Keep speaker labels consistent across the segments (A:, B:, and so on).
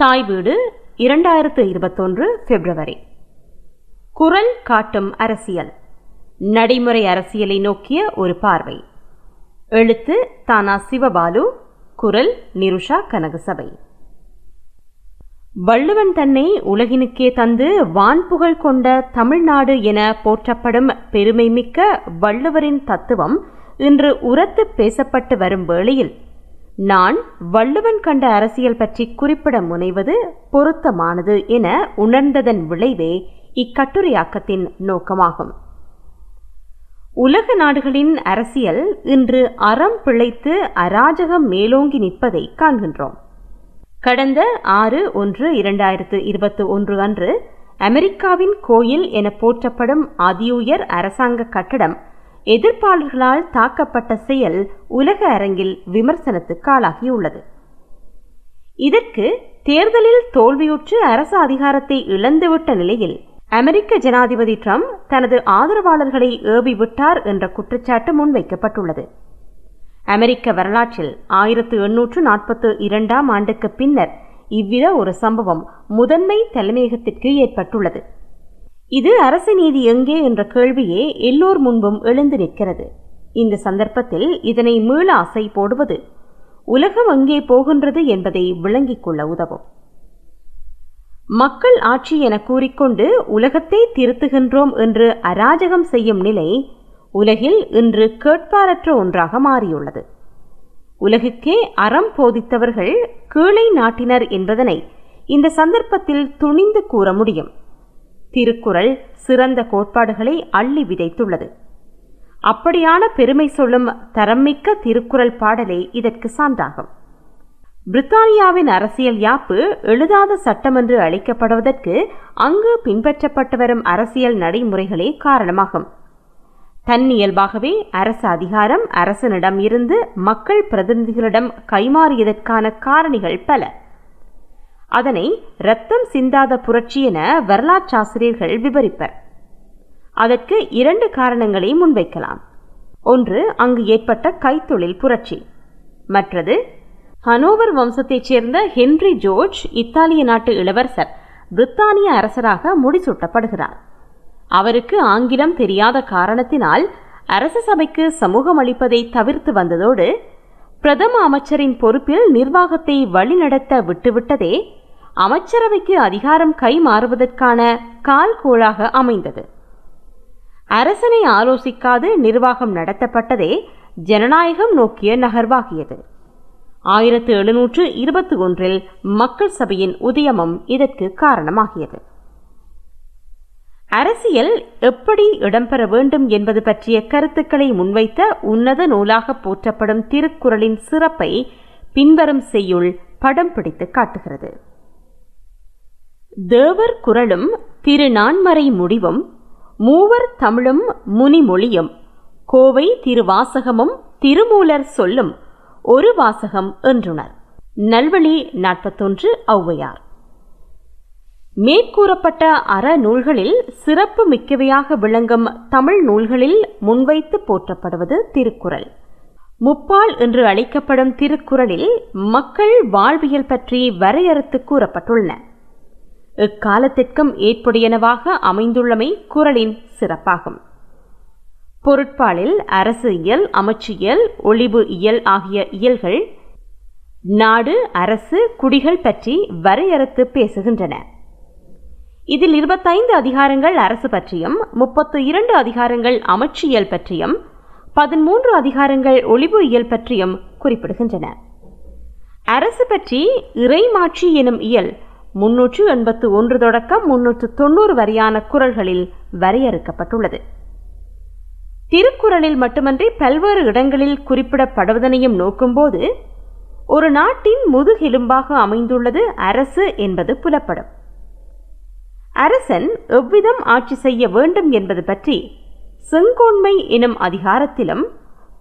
A: தாய் வீடு இரண்டாயிரத்து இருபத்தொன்று பிப்ரவரி. குரல் காட்டும் அரசியல். நடைமுறை அரசியலை நோக்கிய ஒரு பார்வை. எழுத்து தானா சிவபாலு குரல் நிருஷா கனகசபை. வள்ளுவன் தன்னை உலகினுக்கே தந்து வான்புகழ் கொண்ட தமிழ்நாடு என போற்றப்படும் பெருமைமிக்க வள்ளுவரின் தத்துவம் இன்று உரத்து பேசப்பட்டு வரும் வேளையில் நான் வள்ளுவன் கண்ட அரசியல் பற்றி குறிப்பிட முனைவது பொருத்தமானது என உணர்ந்ததன் விளைவே இக்கட்டுரையாக்கத்தின் நோக்கமாகும். உலக நாடுகளின் அரசியல் இன்று அறம் பிழைத்து அராஜகம் மேலோங்கி நிற்பதை காண்கின்றோம். கடந்த ஆறு ஒன்று இரண்டாயிரத்து இருபத்தி ஒன்று அன்று அமெரிக்காவின் கோயில் என போற்றப்படும் அதியுயர் அரசாங்க கட்டடம் எதிர்ப்பாளர்களால் தாக்கப்பட்ட செயல் உலக அரங்கில் விமர்சனத்துக்கு ஆளாகியுள்ளது. இதற்கு தேர்தலில் தோல்வியுற்று அரசு அதிகாரத்தை இழந்துவிட்ட நிலையில் அமெரிக்க ஜனாதிபதி ட்ரம்ப் தனது ஆதரவாளர்களை ஏவி விட்டார் என்ற குற்றச்சாட்டு முன்வைக்கப்பட்டுள்ளது. அமெரிக்க வரலாற்றில் ஆயிரத்து எண்ணூற்று நாற்பத்து இரண்டாம் ஆண்டுக்கு பின்னர் இவ்வித ஒரு சம்பவம் முதன்மை தலைமையகத்திற்கு ஏற்பட்டுள்ளது. இது அரசு நீதி எங்கே என்ற கேள்வியே எல்லோர் முன்பும் எழுந்து நிற்கிறது. இந்த சந்தர்ப்பத்தில் இதனை மீள அசை போடுவது உலகம் எங்கே போகின்றது என்பதை விளங்கிக் கொள்ள உதவும். மக்கள் ஆட்சி என கூறிக்கொண்டு உலகத்தை திருத்துகின்றோம் என்று அராஜகம் செய்யும் நிலை உலகில் இன்று கேட்பாரற்ற ஒன்றாக மாறியுள்ளது. உலகுக்கே அறம் போதித்தவர்கள் கீழை நாட்டினர் என்பதனை இந்த சந்தர்ப்பத்தில் துணிந்து கூற முடியும். திருக்குறள் சிறந்த கோட்பாடுகளை அள்ளி விதைத்துள்ளது. அப்படியான பெருமை சொல்லும் தரம்மிக்க திருக்குறள் பாடலே இதற்கு சான்றாகும். பிரித்தானியாவின் அரசியல் யாப்பு எழுதாத சட்டம் என்று அழைக்கப்படுவதற்கு அங்கு பின்பற்றப்பட்டு வரும் அரசியல் நடைமுறைகளே காரணமாகும். தன்னியல்பாகவே அரசு அதிகாரம் அரசனிடம் இருந்து மக்கள் பிரதிநிதிகளிடம் கைமாறியதற்கான காரணிகள் பல. அதனை ரத்தம் சிந்தாத புரட்சி என வரலாற்றாசிரியர்கள் விவரிப்பர் அதற்கு இரண்டு காரணங்களை முன்வைக்கலாம். ஒன்று அங்கு ஏற்பட்ட கைத்தொழில் புரட்சி. மற்றது ஹனோவர் வம்சத்தைச் சேர்ந்த ஹென்றி ஜோர்ஜ் இத்தாலிய நாட்டு இளவரசர் பிரித்தானிய அரசராக முடிசூட்டப்படுகிறார். அவருக்கு ஆங்கிலம் தெரியாத காரணத்தினால் அரச சபைக்கு சமூகம் அளிப்பதை தவிர்த்து வந்ததோடு பிரதம அமைச்சரின் பொறுப்பில் நிர்வாகத்தை வழிநடத்த விட்டுவிட்டதே அமைச்சரவைக்கு அதிகாரம் கை மாறுவதற்கான கால்கோளாக அமைந்தது. அரசனை ஆலோசிக்காது நிர்வாகம் நடத்தப்பட்டதே ஜனநாயகம் நோக்கிய நகர்வாகியது. ஆயிரத்து எழுநூற்று இருபத்தி ஒன்றில் மக்கள் சபையின் உதயமம் இதற்கு காரணமாகியது. அரசியல் எப்படி இடம்பெற வேண்டும் என்பது பற்றிய கருத்துக்களை முன்வைத்த உன்னத நூலாக போற்றப்படும் திருக்குறளின் சிறப்பை பின்வரும் செய்யுள் படம் பிடித்து காட்டுகிறது. தேவர் குரலும் திருநான்மறை முடிவும் மூவர் தமிழும் முனிமொழியும் கோவை திருவாசகமும் திருமூலர் சொல்லும் ஒரு வாசகம் என்றுணர். நல்வழி நாற்பத்தொன்று ஔவையார். மேற்கூறப்பட்ட அற நூல்களில் சிறப்பு மிக்கவையாக விளங்கும் தமிழ் நூல்களில் முன்வைத்து போற்றப்படுவது திருக்குறள். முப்பால் என்று அழைக்கப்படும் திருக்குறளில் மக்கள் வாழ்வியல் பற்றி வரையறுத்து கூறப்பட்டுள்ளன. இக்காலத்திற்கும் ஏற்புடையனவாக அமைந்துள்ளமை குரலின் சிறப்பாகும். பொருட்பாலில் அரசு இயல் அமைச்சியல் ஒளிவு இயல் ஆகிய இயல்கள் நாடு அரசு குடிகள் பற்றி வரையறுத்து பேசுகின்றன. இதில் இருபத்தைந்து அதிகாரங்கள் அரசு பற்றியும் முப்பத்து இரண்டு அதிகாரங்கள் அமைச்சியல் பற்றியும் பதிமூன்று அதிகாரங்கள் ஒளிவு இயல் பற்றியும் குறிப்பிடுகின்றன. அரசு பற்றி இறைமாட்சி எனும் இயல் முன்னூற்று எண்பத்து ஒன்று தொடக்கம் முன்னூற்று தொண்ணூறு வரையான குரல்களில் வரையறுக்கப்பட்டுள்ளது. திருக்குறளில் மட்டுமன்றி பல்வேறு இடங்களில் குறிப்பிடப்படுவதனையும் நோக்கும்போது ஒரு நாட்டின் முதுகெலும்பாக அமைந்துள்ளது அரசு என்பது புலப்படும். அரசன் எவ்விதம் ஆட்சி செய்ய வேண்டும் என்பது பற்றி செங்கோன்மை எனும் அதிகாரத்திலும்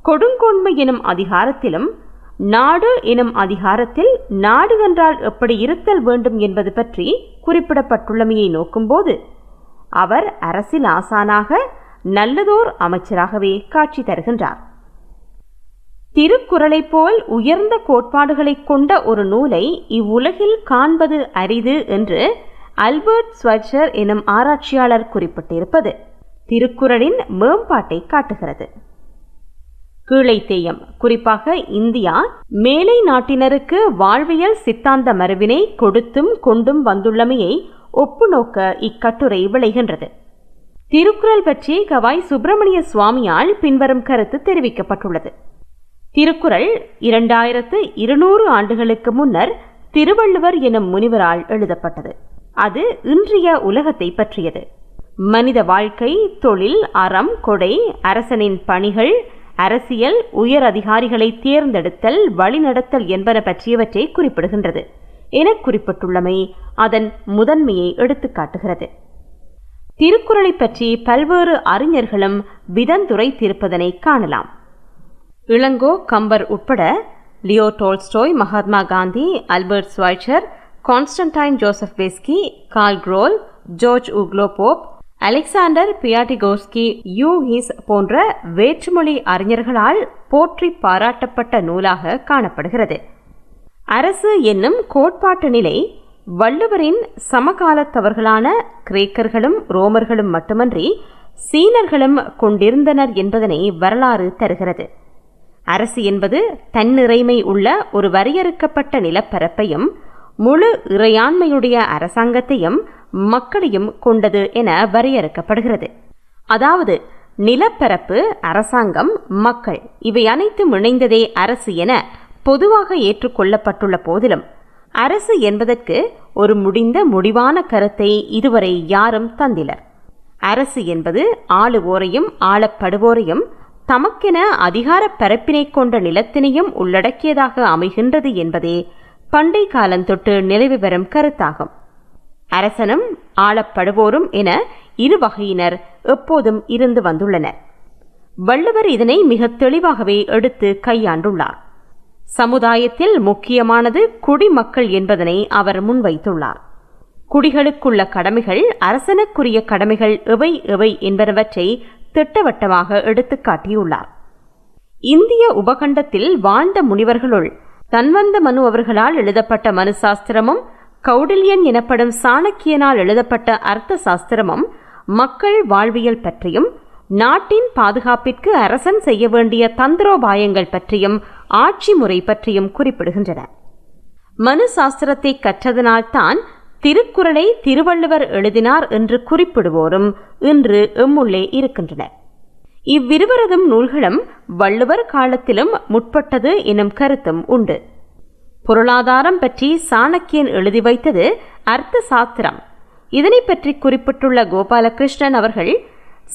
A: கொடுங்கோன்மை எனும் அதிகாரத்திலும் நாடு எனும் அதிகாரத்தில் நாடு என்றால் எப்படி இருத்தல் வேண்டும் என்பது பற்றி குறிப்பிடப்பட்டுள்ளமையை நோக்கும்போது அவர் அரசில் ஆசானாக நல்லதோர் அமைச்சராகவே காட்சி தருகின்றார். திருக்குறளைப் போல் உயர்ந்த கோட்பாடுகளைக் கொண்ட ஒரு நூலை இவ்வுலகில் காண்பது அரிது என்று அல்பர்ட் ஸ்வட்சர் எனும் ஆராய்ச்சியாளர் குறிப்பிட்டிருப்பது திருக்குறளின் மேம்பாட்டை காட்டுகிறது. கீழை தேயம். குறிப்பாக இந்தியா மேலை நாட்டினருக்கு வாழ்வியல் சித்தாந்த மரபினை கொடுத்தும் கொண்டும் வந்துள்ளமையை ஒப்புநோக்க இக்கட்டுரை விளைகின்றது. திருக்குறள் பற்றி கவாய் சுப்பிரமணிய சுவாமியால் பின்வரும் கருத்து தெரிவிக்கப்பட்டுள்ளது. திருக்குறள் இரண்டாயிரத்து இருநூறு ஆண்டுகளுக்கு முன்னர் திருவள்ளுவர் எனும் முனிவரால் எழுதப்பட்டது. அது இன்றைய உலகத்தை பற்றியது. மனித வாழ்க்கை தொழில் அறம் கொடை அரசனின் பணிகள் அரசியல் உயர் அதிகாரிகளை தேர்ந்தெடுத்தல் வழிநடத்தல் என்பன பற்றியவற்றை குறிப்பிடுகின்றது. என குறிப்பிட்டுள்ளமை அதன் முதன்மையை எடுத்துக்காட்டுகிறது திருக்குறளை பற்றி பல்வேறு அறிஞர்களும் விதந்துரைத்திருப்பதனை காணலாம். இளங்கோ கம்பர் உட்பட Leo Tolstoy Mahatma Gandhi Albert ஸ்வைச்சர் Constantine Joseph Beschi Karl Graul George Uglow Pope Alexander Pyatigorsky யூஹிஸ் போன்ற வேற்றுமொழி அறிஞர்களால் போற்றி பாராட்டப்பட்ட நூலாக காணப்படுகிறது. அரசு என்னும் கோட்பாட்டு நிலை வள்ளுவரின் சமகாலத்தவர்களான கிரேக்கர்களும் ரோமர்களும் மட்டுமன்றி சீனர்களும் கொண்டிருந்தனர் என்பதனை வரலாறு தருகிறது. அரசு என்பது தன்னிறைமை உள்ள ஒரு வரையறுக்கப்பட்ட நிலப்பரப்பையும் முழு இறையாண்மையுடைய அரசாங்கத்தையும் மக்களையும் கொண்டது என வரையறுக்கப்படுகிறது. அதாவது நிலப்பரப்பு அரசாங்கம் மக்கள் இவை அனைத்தும் இணைந்ததே அரசு என பொதுவாக ஏற்றுக்கொள்ளப்பட்டுள்ள போதிலும் அரசு என்பதற்கு ஒரு முடிந்த முடிவான கருத்தை இதுவரை யாரும் தந்திலர். அரசு என்பது ஆளுவோரையும் ஆளப்படுவோரையும் தமக்கென அதிகார பரப்பினை கொண்ட நிலத்தினையும் உள்ளடக்கியதாக அமைகின்றது என்பதே பண்டை காலந்தொட்டு நிலவி வரும் கருத்தாகும். அரசனும் ஆளப்படுவோரும் என இரு வகையினர் எப்போதும் இருந்து வந்துள்ளனர். வள்ளுவர் இதனை மிக தெளிவாகவே எடுத்து கையாண்டுள்ளார். சமுதாயத்தில் முக்கியமானது குடிமக்கள் என்பதனை அவர் முன்வைத்துள்ளார். குடிகளுக்குள்ள கடமைகள் அரசனுக்குரிய கடமைகள் எவை எவை என்பனவற்றை திட்டவட்டமாக எடுத்து காட்டியுள்ளார். இந்திய உபகண்டத்தில் வாழ்ந்த முனிவர்களுள் தன்வந்த மனு அவர்களால் எழுதப்பட்ட மனு சாஸ்திரமும் கௌடில்யன் எனப்படும் சாணக்கியனால் எழுதப்பட்ட அர்த்த சாஸ்திரமும் மக்கள் வாழ்வியல் பற்றியும் நாட்டின் பாதுகாப்பிற்கு அரசன் செய்ய வேண்டிய தந்திரோபாயங்கள் பற்றியும் ஆட்சி முறை பற்றியும் குறிப்பிடுகின்றன. மனு சாஸ்திரத்தை கற்றதனால்தான் திருக்குறளை திருவள்ளுவர் எழுதினார் என்று குறிப்பிடுவோரும் இன்று எம்முள்ளே இருக்கின்றனர். இவ்விருவரதும் நூல்களும் வள்ளுவர் காலத்திலும் முற்பட்டது எனும் கருத்தும் உண்டு. பொருளாதாரம் பற்றி சாணக்கியன் எழுதி வைத்தது அர்த்த சாஸ்திரம். இதனை பற்றி குறிப்பிட்டுள்ள கோபாலகிருஷ்ணன் அவர்கள்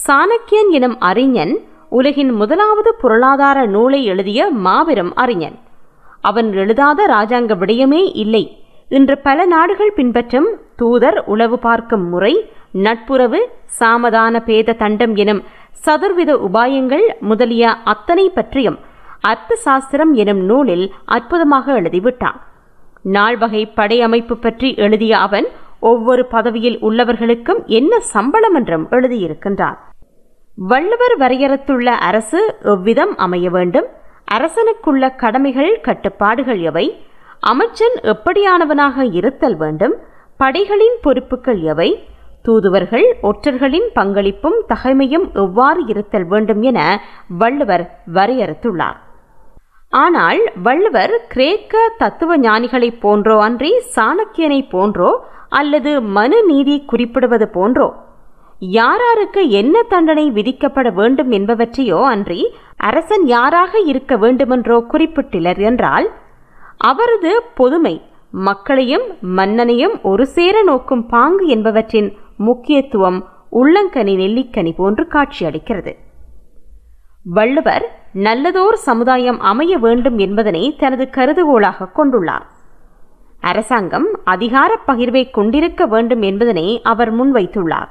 A: சாணக்கியன் எனும் அறிஞன் உலகின் முதலாவது பொருளாதார நூலை எழுதிய மாபெரும் அறிஞன். அவன் எழுதாத ராஜாங்க விடயமே இல்லை. இன்று பல நாடுகள் பின்பற்றும் தூதர் உளவு பார்க்கும் முறை நட்புறவு சாமதான பேத தண்டம் எனும் சதுர்வித உபாயங்கள் முதலிய அத்தனை பற்றியும் அர்த்த சாஸ்திரம் எனும் நூலில் அற்புதமாக எழுதிவிட்டான். நால்வகை படை அமைப்பு பற்றி எழுதிய அவன் ஒவ்வொரு பதவியில் உள்ளவர்களுக்கும் என்ன சம்பளம் என்றும் எழுதியிருக்கின்றான். வள்ளுவர் வரையறுத்துள்ள அரசு எவ்விதம் அமைய வேண்டும்? அரசனுக்குள்ள கடமைகள் கட்டுப்பாடுகள் எவை? அமைச்சன் எப்படியானவனாக இருத்தல் வேண்டும்? படைகளின் பொறுப்புகள் எவை? தூதுவர்கள் ஒற்றர்களின் பங்களிப்பும் தகைமையும் எவ்வாறு இருத்தல் வேண்டும் என வள்ளுவர் வரையறுத்துள்ளார். ஆனால் வள்ளுவர் கிரேக்க தத்துவ ஞானிகளைப் போன்றோ அன்றி சாணக்கியனை போன்றோ அல்லது மனு நீதி குறிப்பிடுவது போன்றோ யாராருக்கு என்ன தண்டனை விதிக்கப்பட வேண்டும் என்பவற்றையோ அன்றி அரசன் யாராக இருக்க வேண்டுமென்றோ குறிப்பிட்டிலர் என்றால் அவரது பொதுமை மக்களையும் மன்னனையும் ஒரு சேர நோக்கும் பாங்கு என்பவற்றின் முக்கியத்துவம் உள்ளங்கனி நெல்லிக்கனி போன்று காட்சியளிக்கிறது. வள்ளுவர் நல்லதோர் சமுதாயம் அமைய வேண்டும் என்பதனை தனது கருதுகோளாக கொண்டுள்ளார். அரசாங்கம் அதிகாரப் பகிர்வை கொண்டிருக்க வேண்டும் என்பதனை அவர் முன்வைத்துள்ளார்.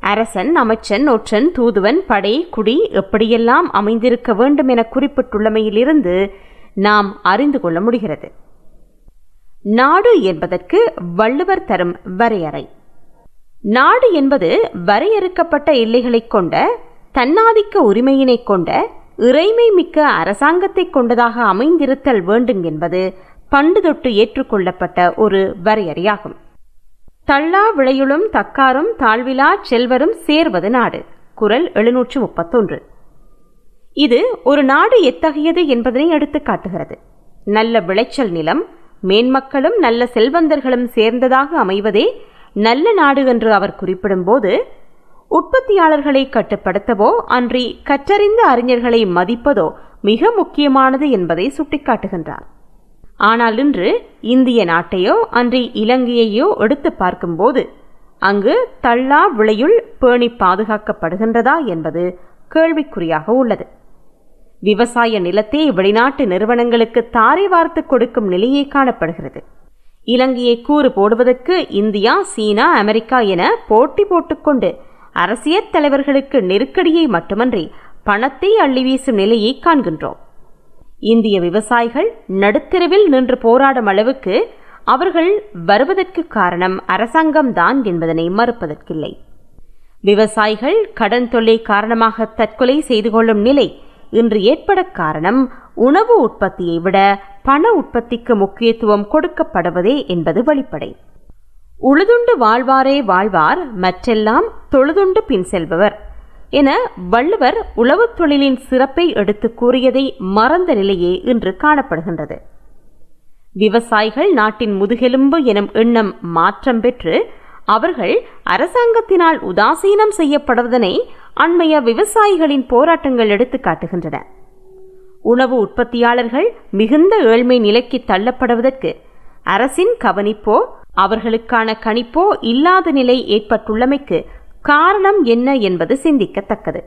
A: அரசன் அமைச்சன் ஒற்றன் தூதுவன் படை குடி எப்படியெல்லாம் அமைந்திருக்க வேண்டும் என குறிப்பிட்டுள்ளமையிலிருந்து நாம் அறிந்து கொள்ள முடிகிறது. நாடு என்பதற்கு வள்ளுவர் தரும் வரையறை. நாடு என்பது வரையறுக்கப்பட்ட எல்லைகளைக் கொண்ட தன்னாதிக்க உரிமையினை கொண்ட இறைமை மிக்க அரசாங்கத்தை கொண்டதாக அமைந்திருத்தல் வேண்டும் என்பது பண்டு தொட்டு ஏற்றுக்கொள்ளப்பட்ட ஒரு வரையறையாகும். தள்ளா விளையுளும் தக்காரும் தாழ்விலா செல்வரும் சேர்வது நாடு. குரல் எழுநூற்று முப்பத்தொன்று. இது ஒரு நாடு எத்தகையது என்பதனை எடுத்து காட்டுகிறது. நல்ல விளைச்சல் நிலம் மேன்மக்களும் நல்ல செல்வந்தர்களும் சேர்ந்ததாக அமைவதே நல்ல நாடு என்று அவர் குறிப்பிடும்போது உற்பத்தியாளர்களை கட்டுப்படுத்தவோ அன்றி கற்றறிந்த அறிஞர்களை மதிப்பதோ மிக முக்கியமானது என்பதை சுட்டிக்காட்டுகின்றார். ஆனால் இன்று இந்திய நாட்டையோ அன்றி இலங்கையையோ எடுத்து பார்க்கும்போது அங்கு தள்ளா விளையுள் பேணி பாதுகாக்கப்படுகின்றதா என்பது கேள்விக்குறியாக உள்ளது. விவசாய நிலத்தை வெளிநாட்டு நிறுவனங்களுக்கு தாரை வார்த்து கொடுக்கும் நிலையே காணப்படுகிறது. இலங்கையை கூறு போடுவதற்கு இந்தியா சீனா அமெரிக்கா என போட்டி போட்டுக்கொண்டு அரசியல் தலைவர்களுக்கு நெருக்கடியை மட்டுமன்றி பணத்தை அள்ளி வீசும் நிலையை காண்கின்றோம். இந்திய விவசாயிகள் நடுத்தெருவில் நின்று போராடும் அளவுக்கு அவர்கள் வருவதற்கு காரணம் அரசாங்கம்தான் என்பதனை மறுப்பதற்கில்லை. விவசாயிகள் கடன் தொல்லை காரணமாக தற்கொலை செய்து கொள்ளும் நிலை இன்று ஏற்பட காரணம் உணவு உற்பத்தியை விட பண உற்பத்திக்கு முக்கியத்துவம் கொடுக்கப்படுவதே என்பது வெளிப்படை. உழுதுண்டு வாழ்வாரே வாழ்வார் மற்றெல்லாம் தொழுதுண்டு பின் செல்பவர் என வள்ளுவர் உழவுத் தொழிலின் சிறப்பை எடுத்து கூறியதை மறந்த நிலையே இன்று காணப்படுகின்றது. விவசாயிகள் நாட்டின் முதுகெலும்பு எனும் எண்ணம் மாற்றம் பெற்று அவர்கள் அரசாங்கத்தினால் உதாசீனம் செய்யப்படுவதனை அண்மைய விவசாயிகளின் போராட்டங்கள் எடுத்து காட்டுகின்றன. உணவு உற்பத்தியாளர்கள் மிகுந்த ஏழ்மை நிலைக்கு தள்ளப்படுவதற்கு அரசின் கவனிப்போ அவர்களுக்கான கணிப்போ இல்லாத நிலை ஏற்பட்டுள்ளமைக்கு காரணம் என்ன என்பது சிந்திக்கத்தக்கது.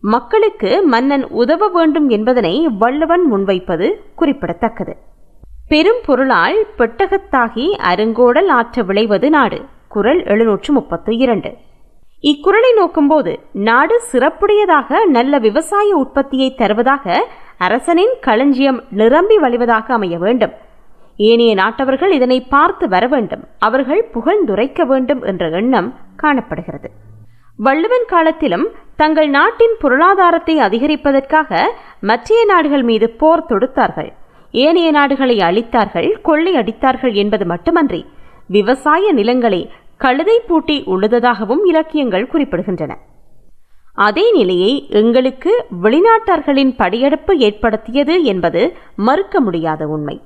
A: மக்களுக்கு மன்னன் உதவ வேண்டும் என்பதனை வள்ளுவன் முன்வைப்பது குறிப்பிடத்தக்கது. பெரும் பொருளால் பெட்டகத்தாகி அருங்கோடல் ஆற்ற விளைவது நாடு. குரல் எழுநூற்று முப்பத்து இரண்டு. இக்குறளை நோக்கும்போது நாடு சிறப்புடையதாக நல்ல விவசாய உற்பத்தியை தருவதாக அரசனின் களஞ்சியம் நிரம்பி வழிவதாக அமைய வேண்டும். ஏனைய நாட்டவர்கள் இதனை பார்த்து வர வேண்டும். அவர்கள் புகழ்ந்துரைக்க வேண்டும் என்ற எண்ணம் காணப்படுகிறது. வள்ளுவன் காலத்திலும் தங்கள் நாட்டின் பொருளாதாரத்தை அதிகரிப்பதற்காக மற்றைய நாடுகள் மீது போர் தொடுத்தார்கள். ஏனைய நாடுகளை அழித்தார்கள் கொள்ளை அடித்தார்கள் என்பது மட்டுமன்றி விவசாய நிலங்களை கழுதை பூட்டி உழுததாகவும் இலக்கியங்கள் குறிப்பிடுகின்றன. அதே நிலையை எங்களுக்கு வெளிநாட்டர்களின் படியெடுப்பு ஏற்படுத்தியது என்பது மறுக்க முடியாத உண்மை.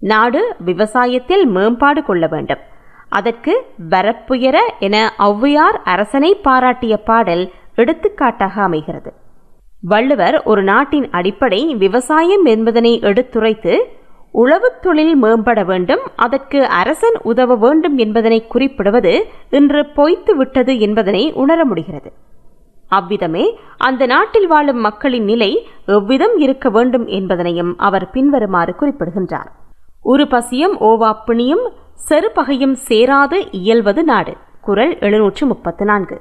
A: நாடு விவசாயத்தில் மேம்பாடு கொள்ள வேண்டும். அதற்கு வரப்புயர என ஔவையார் அரசனை பாராட்டிய பாடல் எடுத்துக்காட்டாக அமைகிறது. வள்ளுவர் ஒரு நாட்டின் அடிப்படை விவசாயம் என்பதனை எடுத்துரைத்து உழவுத் தொழில் மேம்பட வேண்டும். அதற்கு அரசன் உதவ வேண்டும் என்பதனை குறிப்பிடுவது இன்று பொய்த்து விட்டது என்பதனை உணர முடிகிறது. அவ்விதமே அந்த நாட்டில் வாழும் மக்களின் நிலை எவ்விதம் இருக்க வேண்டும் என்பதனையும் அவர் பின்வருமாறு குறிப்பிடுகின்றார். ஒரு பசியும் ஓவாப்பிணியும் செருப்பகையும் சேராது இயல்வது நாடு. குரல் எழுநூற்று முப்பத்து நான்கு.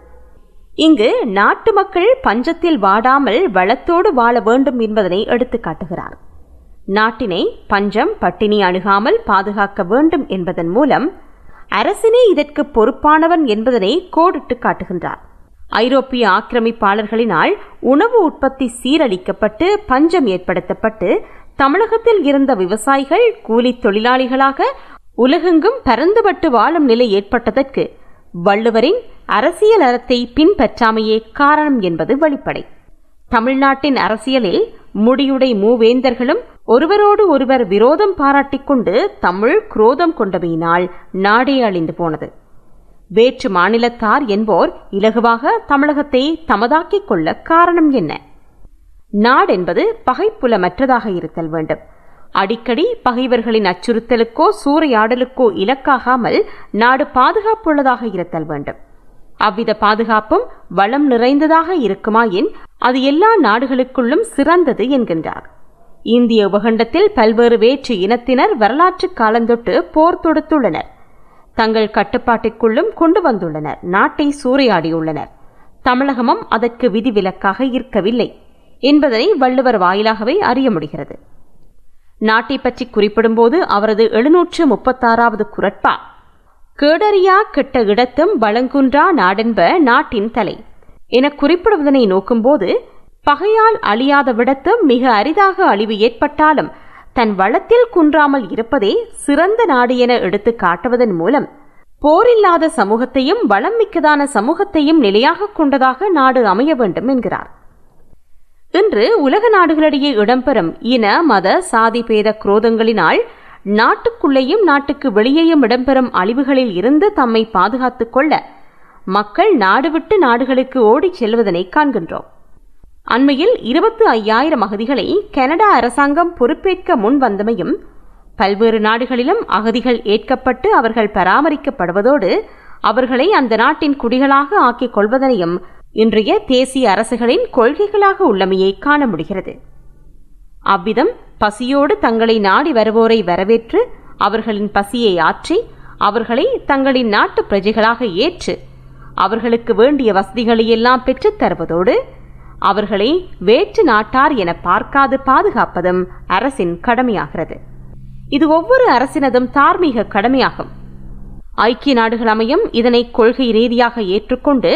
A: இங்கு நாட்டு மக்கள் பஞ்சத்தில் வாடாமல் வளத்தோடு வாழ வேண்டும் என்பதனை எடுத்து காட்டுகிறார் நாட்டினை பஞ்சம் பட்டினி அணுகாமல் பாதுகாக்க வேண்டும் என்பதன் மூலம் அரசினே இதற்கு பொறுப்பானவன் என்பதனை கோடிட்டு காட்டுகின்றார். ஐரோப்பிய ஆக்கிரமிப்பாளர்களினால் உணவு உற்பத்தி சீரழிக்கப்பட்டு பஞ்சம் ஏற்படுத்தப்பட்டு தமிழகத்தில் இருந்த விவசாயிகள் கூலி தொழிலாளிகளாக உலகெங்கும் பரந்துபட்டு வாழும் நிலை ஏற்பட்டதற்கு வள்ளுவரின் அரசியல் அறத்தை பின்பற்றாமையே காரணம் என்பது வெளிப்படை. தமிழ்நாட்டின் அரசியலில் முடியுடை மூவேந்தர்களும் ஒருவரோடு ஒருவர் விரோதம் பாராட்டிக் கொண்டு தமிழ் குரோதம் கொண்டமையினால் நாடே அழிந்து போனது. வேற்று மாநிலத்தார் என்போர் இலகுவாக தமிழகத்தை தமதாக்கிக் கொள்ள காரணம் என்ன? நாடென்பது பகைப்புலமற்றதாக இருத்தல் வேண்டும். அடிக்கடி பகைவர்களின் அச்சுறுத்தலுக்கோ சூறையாடலுக்கோ இலக்காகாமல் நாடு பாதுகாப்புள்ளதாக இருத்தல் வேண்டும். அவ்வித பாதுகாப்பும் வளம் நிறைந்ததாக இருக்குமாயின் அது எல்லா நாடுகளுக்குள்ளும் சிறந்தது என்கின்றார். இந்திய உபகண்டத்தில் பல்வேறு வேற்று இனத்தினர் வரலாற்று காலந்தொட்டு போர் தொடுத்துள்ளனர். தங்கள் கட்டுப்பாட்டிற்குள்ளும் கொண்டு வந்துள்ளனர். நாட்டை சூறையாடியுள்ளனர். தமிழகமும் அதற்கு விதிவிலக்காக இருக்கவில்லை என்பதனை வள்ளுவர் வாயிலாகவே அறிய முடிகிறது. நாட்டை பற்றி குறிப்பிடும்போது அவரது எழுநூற்று முப்பத்தாறாவது குரட்பா கேடறியா கெட்ட இடத்தும் வளங்குன்றா நாடென்ப நாட்டின் தலை. என குறிப்பிடுவதனை நோக்கும்போது பகையால் அழியாத விடத்தும் மிக அரிதாக அழிவு ஏற்பட்டாலும் தன் வளத்தில் குன்றாமல் இருப்பதே சிறந்த நாடு என எடுத்து காட்டுவதன் மூலம் போரில்லாத சமூகத்தையும் வளம் மிக்கதான சமூகத்தையும் நிலையாக கொண்டதாக நாடு அமைய வேண்டும் என்கிறார். இன்று உலக நாடுகளிடையே இடம்பெறும் இன மத சாதி பேத குரோதங்களினால் நாட்டுக்குள்ளேயும் நாட்டுக்கு வெளியேயும் இடம்பெறும் அழிவுகளில் இருந்து தம்மை பாதுகாத்துக் கொள்ள மக்கள் நாடு விட்டு நாடுகளுக்கு ஓடிச் செல்வதனை காண்கின்றோம். அண்மையில் இருபத்து ஐயாயிரம் அகதிகளை கனடா அரசாங்கம் பொறுப்பேற்க முன் வந்தமையும் பல்வேறு நாடுகளிலும் அகதிகள் ஏற்கப்பட்டு அவர்கள் பராமரிக்கப்படுவதோடு அவர்களை அந்த நாட்டின் குடிகளாக ஆக்கிக் கொள்வதனையும் இன்றைய தேசிய அரசுகளின் கொள்கைகளாக உள்ளமையை காண முடிகிறது. அவ்விதம் பசியோடு தங்களை நாடி வருவோரை வரவேற்று அவர்களின் பசியை ஆற்றி அவர்களை தங்களின் நாட்டு பிரஜைகளாக ஏற்று அவர்களுக்கு வேண்டிய வசதிகளையெல்லாம் பெற்றுத் தருவதோடு அவர்களை வேற்று நாட்டார் என பார்க்காது பாதுகாப்பதும் அரசின் கடமையாகிறது. இது ஒவ்வொரு அரசினதும் தார்மீக கடமையாகும். ஐக்கிய நாடுகள் அமையும் இதனை கொள்கை ரீதியாக ஏற்றுக்கொண்டு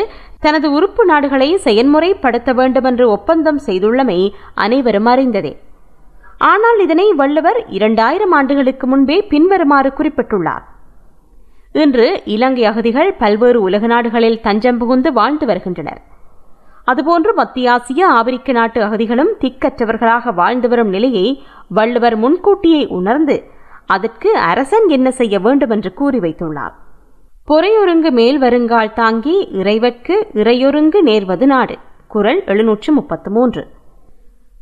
A: தனது உறுப்பு நாடுகளை செயன்முறைப்படுத்த வேண்டும் என்று ஒப்பந்தம் செய்துள்ளமை அனைவரும் அறிந்ததே. ஆனால் இதனை வள்ளுவர் இரண்டாயிரம் ஆண்டுகளுக்கு முன்பே பின்வருமாறு குறிப்பிட்டுள்ளார். இன்று இலங்கை அகதிகள் பல்வேறு உலக நாடுகளில் தஞ்சம் புகுந்து வாழ்ந்து வருகின்றனர். அதுபோன்று மத்திய ஆசிய ஆப்பிரிக்க நாட்டு அகதிகளும் திக்கற்றவர்களாக வாழ்ந்து வரும் நிலையை வள்ளுவர் முன்கூட்டியே உணர்ந்து அதற்கு அரசன் என்ன செய்ய வேண்டும் என்று கூறி வைத்துள்ளார். பொறையொருங்கு மேல் வருங்கால் தாங்கி இறைவற்கு இறையொருங்கு நேர்வது நாடு. குரல் எழுநூற்று முப்பத்து மூன்று.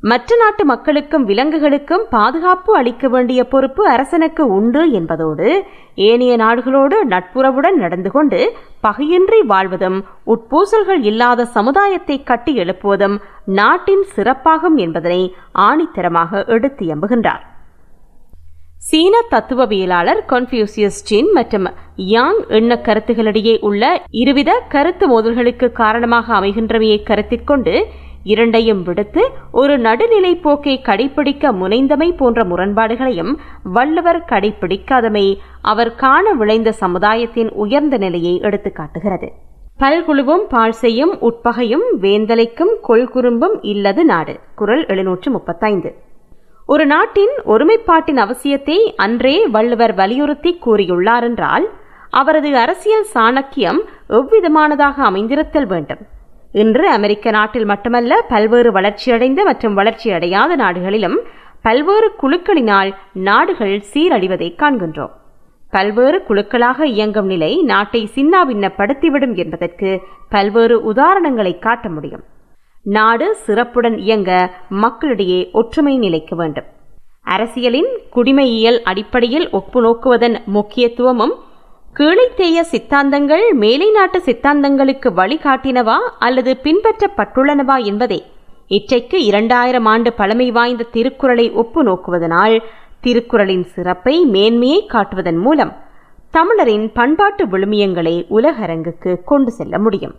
A: மற்ற நாட்டு மக்களுக்கும் விலங்குகளுக்கும் பாதுகாப்பு அளிக்க வேண்டிய பொறுப்பு அரசனுக்கு உண்டு என்பதோடு ஏனைய நாடுகளோடு நட்புறவுடன் நடந்து கொண்டு பகையின்றி வாழ்வதும் உட்பூசல்கள் இல்லாத சமுதாயத்தை கட்டி எழுப்புவதும் நாட்டின் சிறப்பாகும் என்பதனை ஆணித்தரமாக எடுத்து எம்புகின்றார். சீன தத்துவவியலாளர் கன்ஃபியூசியஸ் ஜின் மற்றும் யாங் எண்ண கருத்துகளிடையே உள்ள இருவித கருத்து மோதல்களுக்கு காரணமாக அமைகின்றவையை கருத்திற்கொண்டு இரண்டையும் விடுத்து ஒரு நடுநிலை போக்கை கடைபிடிக்க முனைந்தமை போன்ற முரண்பாடுகளையும் வள்ளுவர் கடைபிடிக்காதமை அவர் காண விளைந்த சமுதாயத்தின் உயர்ந்த நிலையை எடுத்து காட்டுகிறது. பல்குழுவும் பாழ் செய்யும் உட்பகையும் வேந்தலைக்கும் கொள்குறும்பும் இல்லது நாடு. குரல் எழுநூற்று முப்பத்தைந்து. ஒரு நாட்டின் ஒருமைப்பாட்டின் அவசியத்தை அன்றே வள்ளுவர் வலியுறுத்தி கூறியுள்ளார் என்றால் அவரது அரசியல் சாணக்கியம் எவ்விதமானதாக அமைந்திருத்தல் வேண்டும்? இன்று அமெரிக்க நாட்டில் மட்டுமல்ல பல்வேறு வளர்ச்சியடைந்த மற்றும் வளர்ச்சியடையாத நாடுகளிலும் பல்வேறு குழுக்களினால் நாடுகள் சீரழிவதை காண்கின்றோம். பல்வேறு குழுக்களாக இயங்கும் நிலை நாட்டை சின்னாபின்னப்படுத்திவிடும் என்பதற்கு பல்வேறு உதாரணங்களை காட்ட முடியும். நாடு சிறப்புடன் இயங்க மக்களிடையே ஒற்றுமை நிலைக்க வேண்டும். அரசியலின் குடிமையியல் அடிப்படையில் ஒப்பு நோக்குவதன் முக்கியத்துவமும் கீழைத்தேய சித்தாந்தங்கள் மேலை நாட்டு சித்தாந்தங்களுக்கு வழிகாட்டினவா அல்லது பின்பற்றப்பட்டுள்ளனவா என்பதே. இற்றைக்கு இரண்டாயிரம் ஆண்டு பழமை வாய்ந்த திருக்குறளை ஒப்பு நோக்குவதனால் திருக்குறளின் சிறப்பை மேன்மையை காட்டுவதன் மூலம் தமிழரின் பண்பாட்டு விழுமியங்களை உலகரங்குக்கு கொண்டு செல்ல முடியும்.